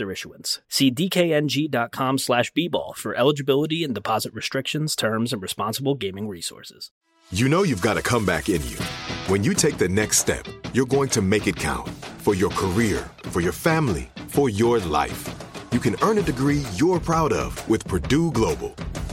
issuance. See dkng.com slash bball for eligibility and deposit restrictions, terms, and responsible gaming resources. You know you've got a comeback in you. When you take the next step, you're going to make it count for your career, for your family, for your life. You can earn a degree you're proud of with Purdue Global.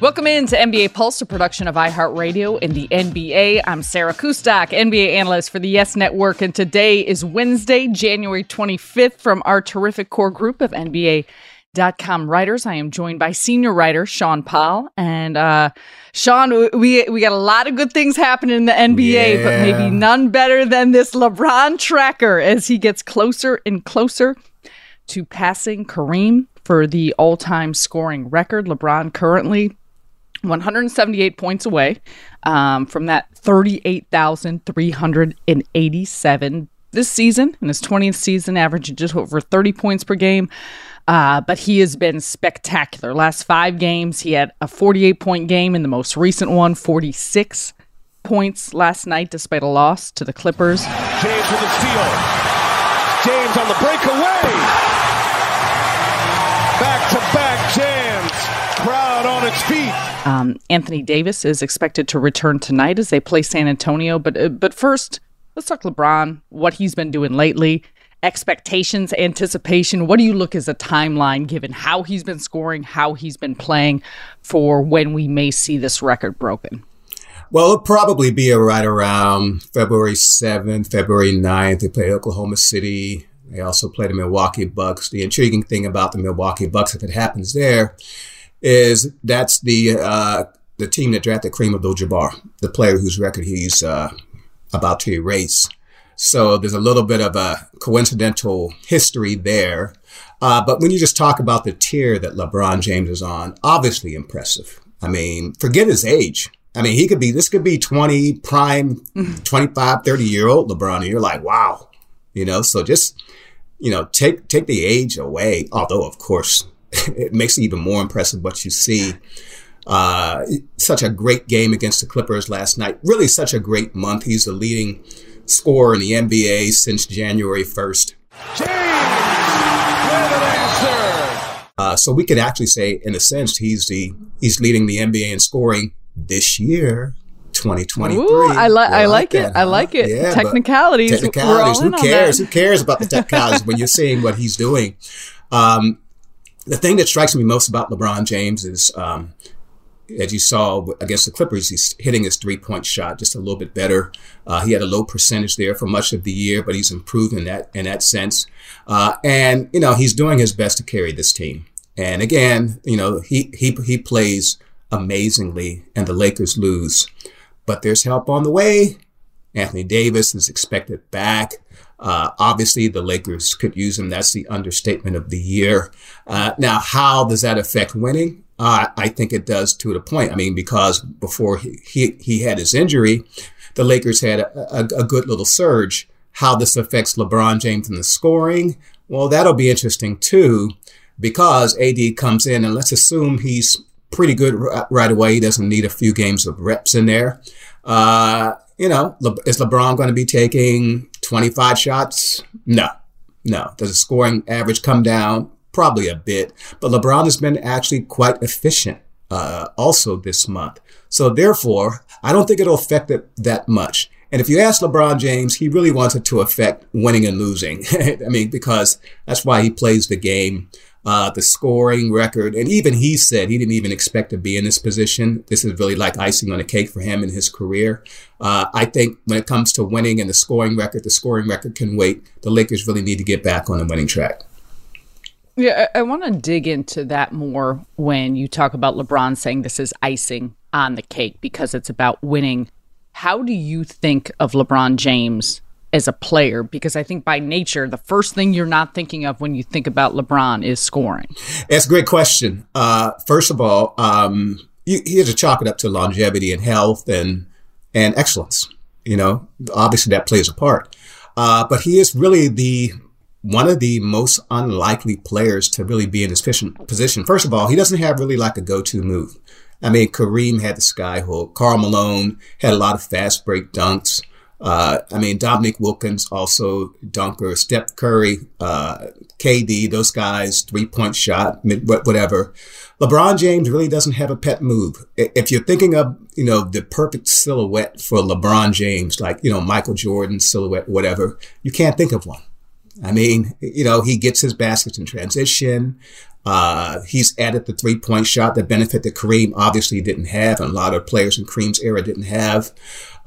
Welcome in to NBA Pulse, a production of iHeartRadio and the NBA. I'm Sarah Kustok, NBA analyst for the Yes Network, and today is Wednesday, January 25th. From our terrific core group of NBA.com writers, I am joined by senior writer Shaun Powell. And uh, Shaun, we we got a lot of good things happening in the NBA, but maybe none better than this LeBron tracker as he gets closer and closer to passing Kareem for the all-time scoring record. LeBron currently 178 points away um, from that 38,387 this season in his 20th season, averaging just over 30 points per game. Uh, but he has been spectacular. Last five games, he had a 48 point game in the most recent one, 46 points last night, despite a loss to the Clippers. James with the steal. James on the breakaway. Its feet. Um, Anthony Davis is expected to return tonight as they play San Antonio. But uh, but first, let's talk LeBron. What he's been doing lately, expectations, anticipation. What do you look as a timeline given how he's been scoring, how he's been playing, for when we may see this record broken? Well, it'll probably be right around February 7th, February 9th. They play Oklahoma City. They also play the Milwaukee Bucks. The intriguing thing about the Milwaukee Bucks, if it happens there, is that's the uh, the team that drafted Kareem Abdul-Jabbar, the player whose record he's uh, about to erase. So there's a little bit of a coincidental history there. Uh, but when you just talk about the tier that LeBron James is on, obviously impressive. I mean, forget his age. I mean, he could be, this could be 20 prime, 25, 30 year old LeBron. And you're like, wow, you know, so just, you know, take, take the age away. Although, of course, it makes it even more impressive what you see. Uh, such a great game against the Clippers last night. Really such a great month. He's the leading scorer in the NBA since January 1st. Uh, so we could actually say, in a sense, he's the he's leading the NBA in scoring this year, 2023. Ooh, I, li- You I like it. that, I huh? like it. Yeah, technicalities. Technicalities. Who cares? Who cares about the technicalities when you're seeing what he's doing? Um, the thing that strikes me most about LeBron James is, um, as you saw against the Clippers, he's hitting his three point shot just a little bit better. Uh, he had a low percentage there for much of the year, but he's improved in that in that sense. Uh, and you know he's doing his best to carry this team. And again, you know he he he plays amazingly, and the Lakers lose. But there's help on the way. Anthony Davis is expected back. Uh, obviously, the Lakers could use him. That's the understatement of the year. Uh, now, how does that affect winning? Uh, I think it does to the point. I mean, because before he, he, he had his injury, the Lakers had a, a, a, good little surge. How this affects LeBron James and the scoring, well, that'll be interesting too, because AD comes in and let's assume he's pretty good right away. He doesn't need a few games of reps in there. Uh, you know, is LeBron going to be taking 25 shots? No, no. Does the scoring average come down? Probably a bit. But LeBron has been actually quite efficient uh, also this month. So therefore, I don't think it'll affect it that much. And if you ask LeBron James, he really wants it to affect winning and losing. I mean, because that's why he plays the game uh, the scoring record. And even he said he didn't even expect to be in this position. This is really like icing on the cake for him in his career. Uh, I think when it comes to winning and the scoring record, the scoring record can wait. The Lakers really need to get back on the winning track. Yeah, I, I want to dig into that more when you talk about LeBron saying this is icing on the cake because it's about winning. How do you think of LeBron James as a player because I think by nature, the first thing you're not thinking of when you think about LeBron is scoring? That's a great question. Uh, first of all, um, you, he has to chalk it up to longevity and health and and excellence. You know, obviously that plays a part. Uh, but he is really the one of the most unlikely players to really be in his position. First of all, he doesn't have really like a go-to move. I mean, Kareem had the sky hook. Karl Malone had a lot of fast break dunks. Uh, I mean, Dominique Wilkins, also dunker, Steph Curry, uh, KD, those guys, three point shot, whatever. LeBron James really doesn't have a pet move. If you're thinking of, you know, the perfect silhouette for LeBron James, like, you know, Michael Jordan silhouette, whatever, you can't think of one. I mean, you know, he gets his baskets in transition. Uh, he's added the three point shot, the benefit that Kareem obviously didn't have, and a lot of players in Kareem's era didn't have.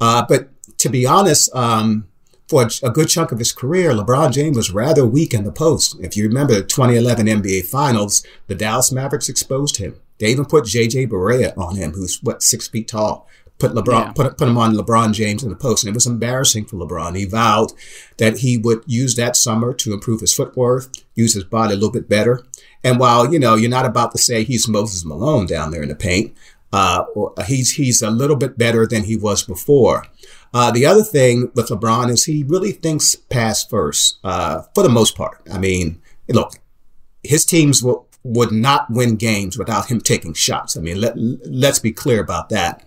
Uh, but to be honest, um, for a, good chunk of his career, LeBron James was rather weak in the post. If you remember the 2011 NBA Finals, the Dallas Mavericks exposed him. They even put JJ Barea on him, who's what six feet tall. Put LeBron, yeah. put put him on LeBron James in the post, and it was embarrassing for LeBron. He vowed that he would use that summer to improve his footwork, use his body a little bit better. And while you know you're not about to say he's Moses Malone down there in the paint, uh, he's he's a little bit better than he was before. Uh, the other thing with LeBron is he really thinks pass first, uh, for the most part. I mean, look, his teams would not win games without him taking shots. I mean, let, let's be clear about that.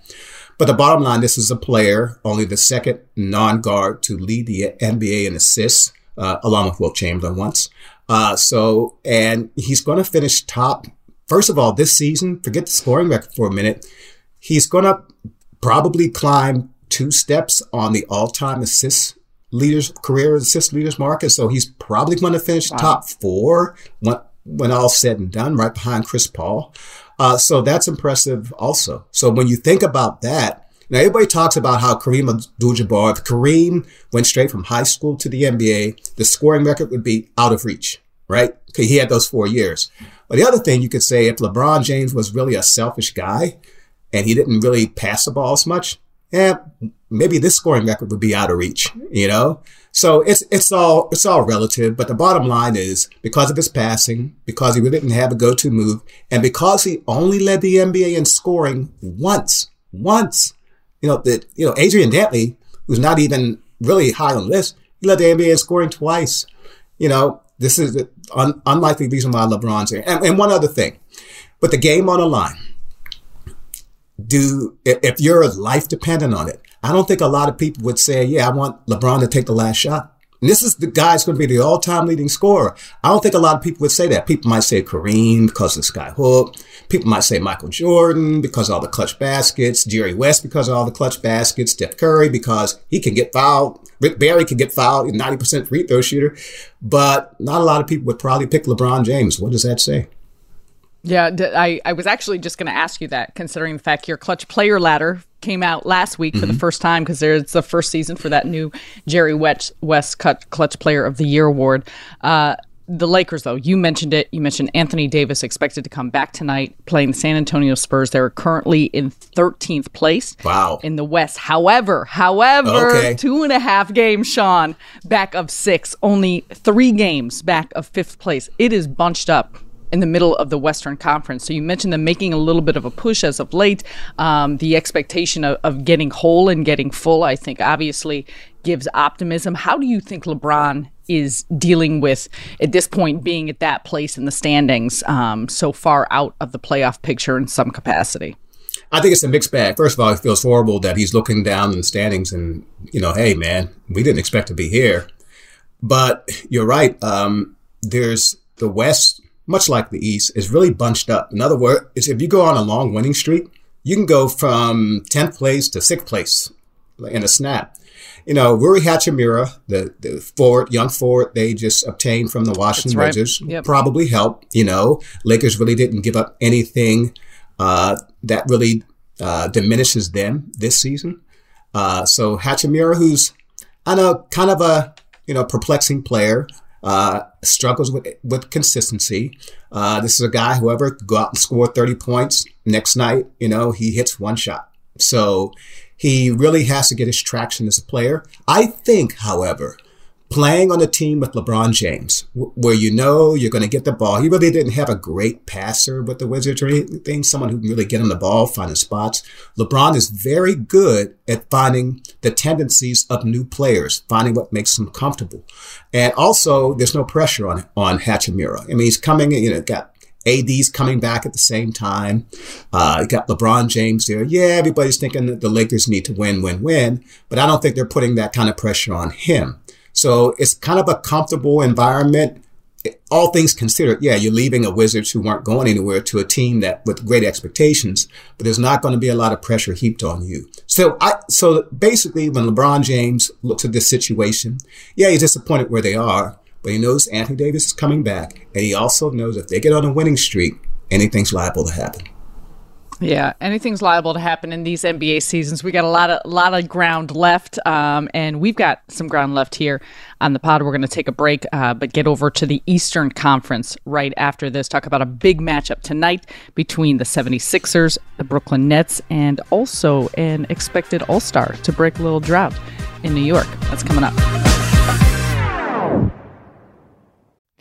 But the bottom line, this is a player, only the second non-guard to lead the NBA in assists, uh, along with Wilt Chamberlain once. Uh, so, and he's going to finish top. First of all, this season, forget the scoring record for a minute. He's going to probably climb two steps on the all-time assist leaders career assist leaders market. So he's probably going to finish wow. top four when when all said and done, right behind Chris Paul. Uh, so that's impressive also. So when you think about that, now everybody talks about how Kareem Abdul-Jabbar, if Kareem went straight from high school to the NBA, the scoring record would be out of reach, right? Okay, he had those four years. But the other thing you could say, if LeBron James was really a selfish guy and he didn't really pass the ball as much, yeah, maybe this scoring record would be out of reach, you know? So it's, it's all, it's all relative. But the bottom line is because of his passing, because he really didn't have a go-to move, and because he only led the NBA in scoring once, once, you know, that, you know, Adrian Dantley, who's not even really high on the list, he led the NBA in scoring twice. You know, this is the un- unlikely reason why LeBron's here. And, and one other thing, but the game on the line, do if your life dependent on it. I don't think a lot of people would say, "Yeah, I want LeBron to take the last shot." And this is the guy going to be the all-time leading scorer. I don't think a lot of people would say that. People might say Kareem because of the sky hook. People might say Michael Jordan because of all the clutch baskets. Jerry West because of all the clutch baskets. Steph Curry because he can get fouled. Rick Barry can get fouled. 90% free throw shooter. But not a lot of people would probably pick LeBron James. What does that say? Yeah, I, I was actually just going to ask you that, considering the fact your clutch player ladder came out last week mm-hmm. for the mm-hmm. first time because it's the first season for that new Jerry West, West Clutch Player of the Year award. Uh, the Lakers, though, you mentioned it. You mentioned Anthony Davis expected to come back tonight playing the San Antonio Spurs. They're currently in 13th place Wow. in the West. However, however, Okay. two and a half games, Shaun, back of six, only three games back of fifth place. It is bunched up in the middle of the Western Conference. So you mentioned them making a little bit of a push as of late. Um, the expectation of, of getting whole and getting full, I think, obviously gives optimism. How do you think LeBron is dealing with at this point being at that place in the standings, um, so far out of the playoff picture in some capacity? I think it's a mixed bag. First of all, it feels horrible that he's looking down in the standings and, you know, hey, man, we didn't expect to be here. But you're right. Um, there's the West, much like the East, is really bunched up. In other words, if you go on a long winning streak, you can go from 10th place to 6th place in a snap. You know, Rui Hachimura, the, the forward, young forward they just obtained from the Washington right. Wizards, Yep. probably helped. You know, Lakers really didn't give up anything uh, that really uh, diminishes them this season. Uh, so Hachimura, who's I know kind of a you know perplexing player, uh, struggles with with consistency. Uh, this is a guy, whoever go out and score thirty points next night, you know, he hits one shot. So he really has to get his traction as a player. I think, however, playing on a team with LeBron James, where you know you're going to get the ball. He really didn't have a great passer with the Wizards or anything, someone who can really get him the ball, finding spots. LeBron is very good at finding the tendencies of new players, finding what makes them comfortable. And also, there's no pressure on, on Hachimura. I mean, he's coming, you know, got AD's coming back at the same time. Uh, you got LeBron James there. Yeah, everybody's thinking that the Lakers need to win, win, win, but I don't think they're putting that kind of pressure on him. So it's kind of a comfortable environment. All things considered, yeah, you're leaving a Wizards who weren't going anywhere to a team that with great expectations, but there's not going to be a lot of pressure heaped on you. So I, so basically, when LeBron James looks at this situation, yeah, he's disappointed where they are, but he knows Anthony Davis is coming back, and he also knows if they get on a winning streak, anything's liable to happen. Yeah, anything's liable to happen in these NBA seasons. We got a lot of lot of ground left, um, and we've got some ground left here on the pod. We're going to take a break, uh, but get over to the Eastern Conference right after this. Talk about a big matchup tonight between the 76ers, the Brooklyn Nets, and also an expected All Star to break a little drought in New York. That's coming up.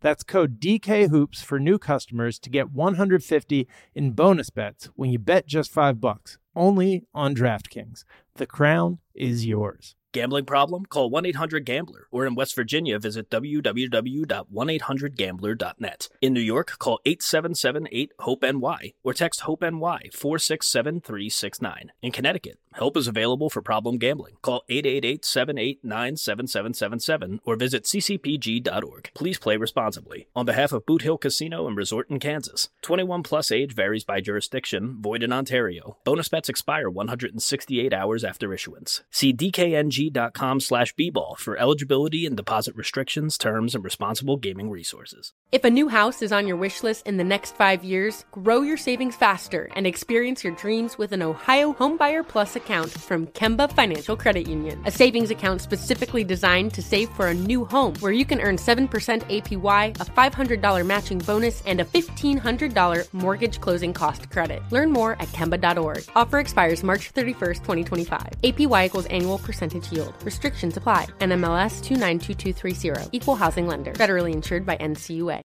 That's code DKHOOPS for new customers to get 150 in bonus bets when you bet just 5 bucks. Only on DraftKings. The crown is yours. Gambling problem? Call 1 800 Gambler. Or in West Virginia, visit www.1800Gambler.net. In New York, call 877 8 HOPE NY or text HOPE NY 467 369. In Connecticut, help is available for problem gambling. Call 888 789 7777 or visit ccpg.org. Please play responsibly. On behalf of Boot Hill Casino and Resort in Kansas, 21 plus age varies by jurisdiction, void in Ontario. Bonus bets expire 168 hours after issuance. See dkng.com slash bball for eligibility and deposit restrictions, terms, and responsible gaming resources. If a new house is on your wish list in the next five years, grow your savings faster and experience your dreams with an Ohio Homebuyer Plus account from Kemba Financial Credit Union. A savings account specifically designed to save for a new home where you can earn 7% APY, a $500 matching bonus, and a $1,500 mortgage closing cost credit. Learn more at Kemba.org. Offer expires March 31st, 2025. APY equals annual percentage yield. Restrictions apply. NMLS 292230. Equal housing lender. Federally insured by NCUA.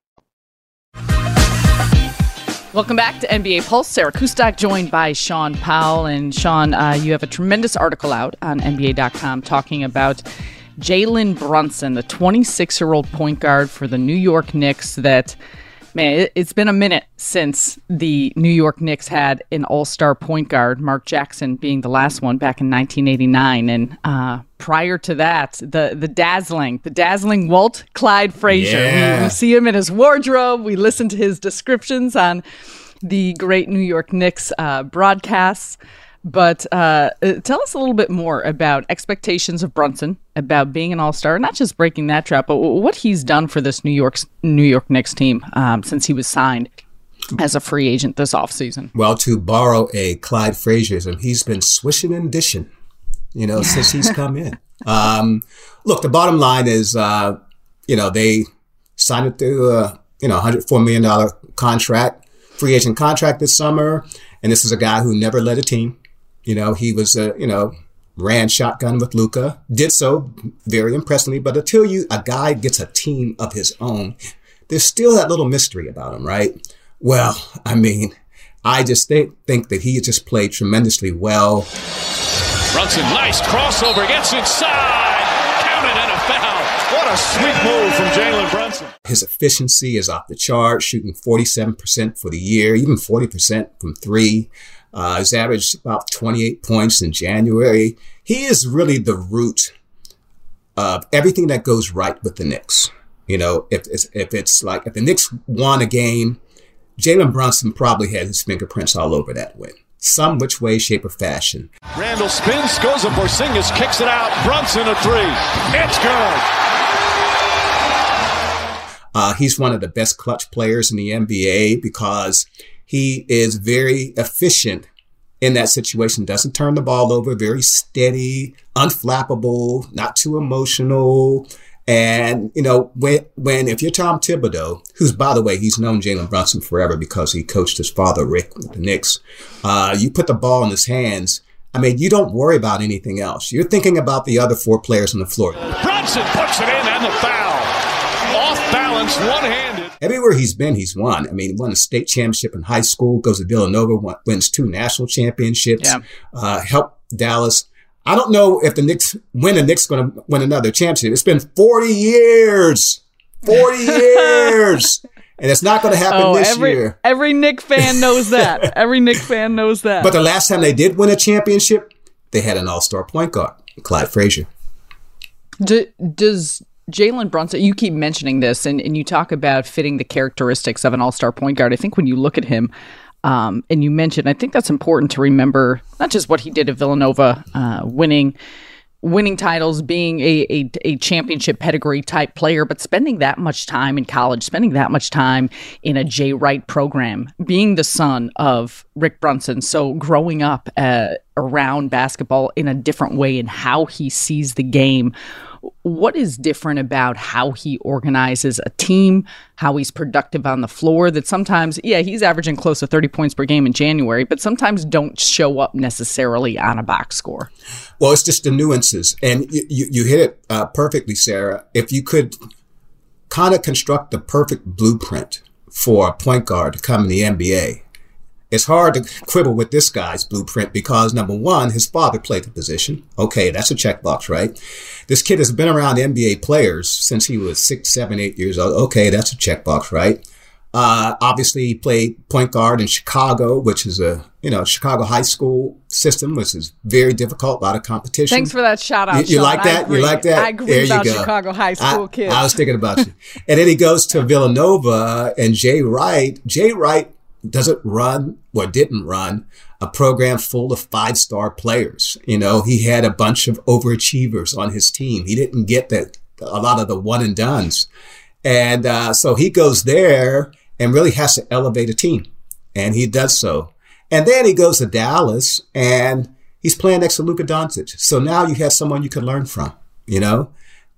Welcome back to NBA Pulse. Sarah Kustok joined by Shaun Powell. And Shaun, uh, you have a tremendous article out on NBA.com talking about Jalen Brunson, the 26 year old point guard for the New York Knicks that Man, it's been a minute since the New York Knicks had an all star point guard, Mark Jackson being the last one back in 1989. And uh, prior to that, the, the dazzling, the dazzling Walt Clyde Frazier. Yeah. We, we see him in his wardrobe, we listen to his descriptions on the great New York Knicks uh, broadcasts. But uh, uh, tell us a little bit more about expectations of Brunson, about being an All Star, not just breaking that trap, but what he's done for this New York New York Knicks team um, since he was signed as a free agent this offseason. Well, to borrow a Clyde Frazierism, he's been swishing and dishing, you know, since he's come in. Um, look, the bottom line is, uh, you know, they signed it to a you know $104 million contract, free agent contract this summer. And this is a guy who never led a team. You know, he was, uh, you know, ran shotgun with Luka, did so very impressively. But until you a guy gets a team of his own, there's still that little mystery about him, right? Well, I mean, I just think, think that he just played tremendously well. Brunson, nice crossover, gets inside, counted and a foul. What a sweet move from Jalen Brunson. His efficiency is off the chart, shooting 47% for the year, even 40% from three. Uh, he's averaged about 28 points in January. He is really the root of everything that goes right with the Knicks. You know, if it's, if it's like if the Knicks won a game, Jalen Brunson probably had his fingerprints all over that win. Some which way, shape, or fashion. Randle spins, goes up Porzingis, kicks it out. Brunson a three. It's good. Uh, he's one of the best clutch players in the NBA because he is very efficient in that situation, doesn't turn the ball over, very steady, unflappable, not too emotional. And, you know, when, when, if you're Tom Thibodeau, who's, by the way, he's known Jalen Brunson forever because he coached his father, Rick, with the Knicks, uh, you put the ball in his hands. I mean, you don't worry about anything else. You're thinking about the other four players on the floor. Brunson puts it in and the foul. Off balance, one handed. Everywhere he's been, he's won. I mean, won a state championship in high school, goes to Villanova, won, wins two national championships, yeah. uh, helped Dallas. I don't know if the Knicks, when the Knicks going to win another championship. It's been 40 years. 40 years. And it's not going to happen oh, this every, year. Every Knick fan knows that. every Knick fan knows that. But the last time they did win a championship, they had an all-star point guard, Clyde Frazier. Do, does Jalen Brunson, you keep mentioning this and, and you talk about fitting the characteristics of an all star point guard. I think when you look at him, um, and you mentioned, I think that's important to remember not just what he did at Villanova, uh, winning winning titles, being a, a, a, championship pedigree type player, but spending that much time in college, spending that much time in a Jay Wright program, being the son of Rick Brunson. So growing up uh, around basketball in a different way and how he sees the game what is different about how he organizes a team, how he's productive on the floor that sometimes, yeah, he's averaging close to 30 points per game in January, but sometimes don't show up necessarily on a box score? Well, it's just the nuances. And you, you, hit it uh, perfectly, Sarah. If you could kind of construct the perfect blueprint for a point guard to come in the NBA, it's hard to quibble with this guy's blueprint because number one, his father played the position. Okay, that's a checkbox, right? This kid has been around NBA players since he was six, seven, eight years old. Okay, that's a checkbox, right? Uh, obviously, he played point guard in Chicago, which is a you know Chicago high school system, which is very difficult, a lot of competition. Thanks for that shout out. You, you like that? You like that? I agree there about you go. Chicago high school I, kids. I was thinking about you. and then he goes to Villanova, and Jay Wright. Jay Wright doesn't run or didn't run a program full of five star players. You know, he had a bunch of overachievers on his team. He didn't get that a lot of the one and dones. And uh, so he goes there and really has to elevate a team. And he does so. And then he goes to Dallas and he's playing next to Luka Doncic. So now you have someone you can learn from, you know?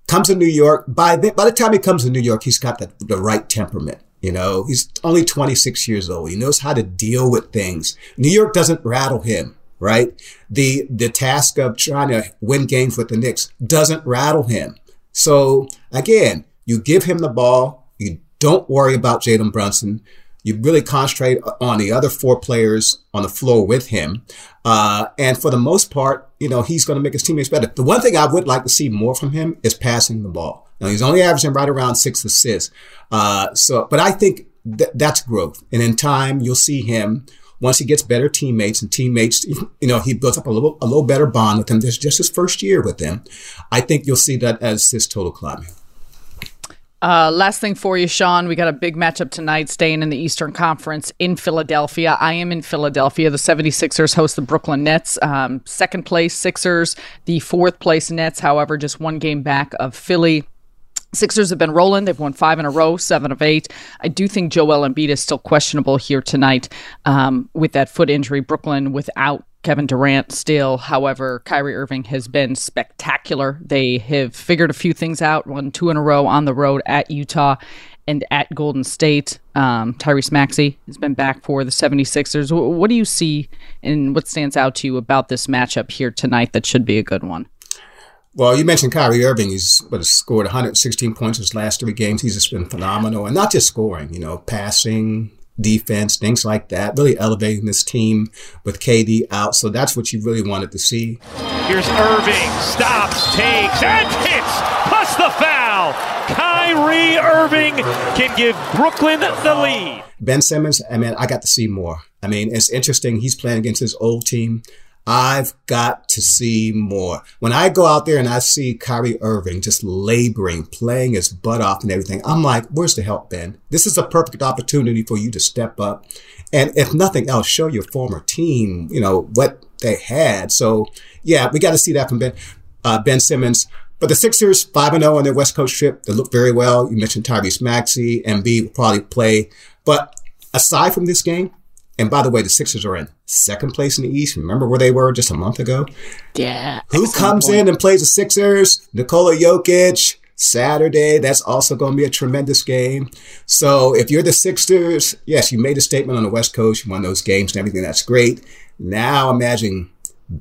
Comes to New York. By the, by the time he comes to New York, he's got the, the right temperament. You know, he's only 26 years old. He knows how to deal with things. New York doesn't rattle him, right? The, the task of trying to win games with the Knicks doesn't rattle him. So again, you give him the ball. You don't worry about Jalen Brunson. You really concentrate on the other four players on the floor with him. Uh, and for the most part, you know, he's going to make his teammates better. The one thing I would like to see more from him is passing the ball. Now, he's only averaging right around six assists. Uh, so, but I think th- that's growth. And in time, you'll see him once he gets better teammates and teammates, you know, he builds up a little, a little better bond with them. This just his first year with them. I think you'll see that as his total climbing. Uh, last thing for you, Shaun. We got a big matchup tonight, staying in the Eastern Conference in Philadelphia. I am in Philadelphia. The 76ers host the Brooklyn Nets. Um, second place Sixers, the fourth place Nets, however, just one game back of Philly. Sixers have been rolling. They've won five in a row, seven of eight. I do think Joel Embiid is still questionable here tonight um, with that foot injury. Brooklyn without Kevin Durant still. However, Kyrie Irving has been spectacular. They have figured a few things out, won two in a row on the road at Utah and at Golden State. Um, Tyrese Maxey has been back for the 76ers. What do you see and what stands out to you about this matchup here tonight that should be a good one? Well, you mentioned Kyrie Irving. He's what, has scored 116 points his last three games. He's just been phenomenal, and not just scoring. You know, passing, defense, things like that. Really elevating this team with KD out. So that's what you really wanted to see. Here's Irving, stops, takes, and hits, plus the foul. Kyrie Irving can give Brooklyn the lead. Ben Simmons, I mean, I got to see more. I mean, it's interesting. He's playing against his old team. I've got to see more. When I go out there and I see Kyrie Irving just laboring, playing his butt off and everything, I'm like, where's the help, Ben? This is a perfect opportunity for you to step up. And if nothing else, show your former team, you know, what they had. So yeah, we got to see that from Ben, uh, Ben Simmons. But the Sixers, 5 0 on their West Coast trip, they look very well. You mentioned Tyrese Maxey, Embiid will probably play. But aside from this game, and by the way, the Sixers are in second place in the East. Remember where they were just a month ago? Yeah. Who comes point. in and plays the Sixers? Nikola Jokic. Saturday. That's also going to be a tremendous game. So if you're the Sixers, yes, you made a statement on the West Coast. You won those games and everything. That's great. Now imagine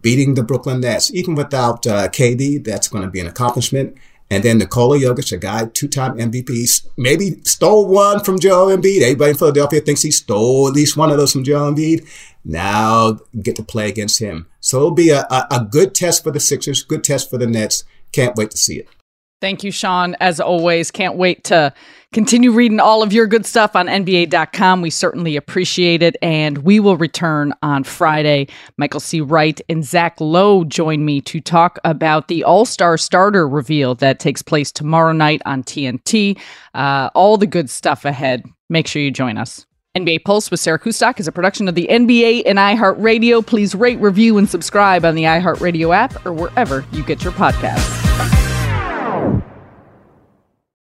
beating the Brooklyn Nets. Even without uh, KD, that's going to be an accomplishment. And then Nikola Jokic, a guy, two-time MVP, maybe stole one from Joel Embiid. Everybody in Philadelphia thinks he stole at least one of those from Joel Embiid. Now get to play against him. So it'll be a, a, a good test for the Sixers, good test for the Nets. Can't wait to see it. Thank you, Shaun. As always, can't wait to continue reading all of your good stuff on NBA.com. We certainly appreciate it. And we will return on Friday. Michael C. Wright and Zach Lowe join me to talk about the All Star starter reveal that takes place tomorrow night on TNT. Uh, all the good stuff ahead. Make sure you join us. NBA Pulse with Sarah Kustok is a production of the NBA and iHeartRadio. Please rate, review, and subscribe on the iHeartRadio app or wherever you get your podcasts.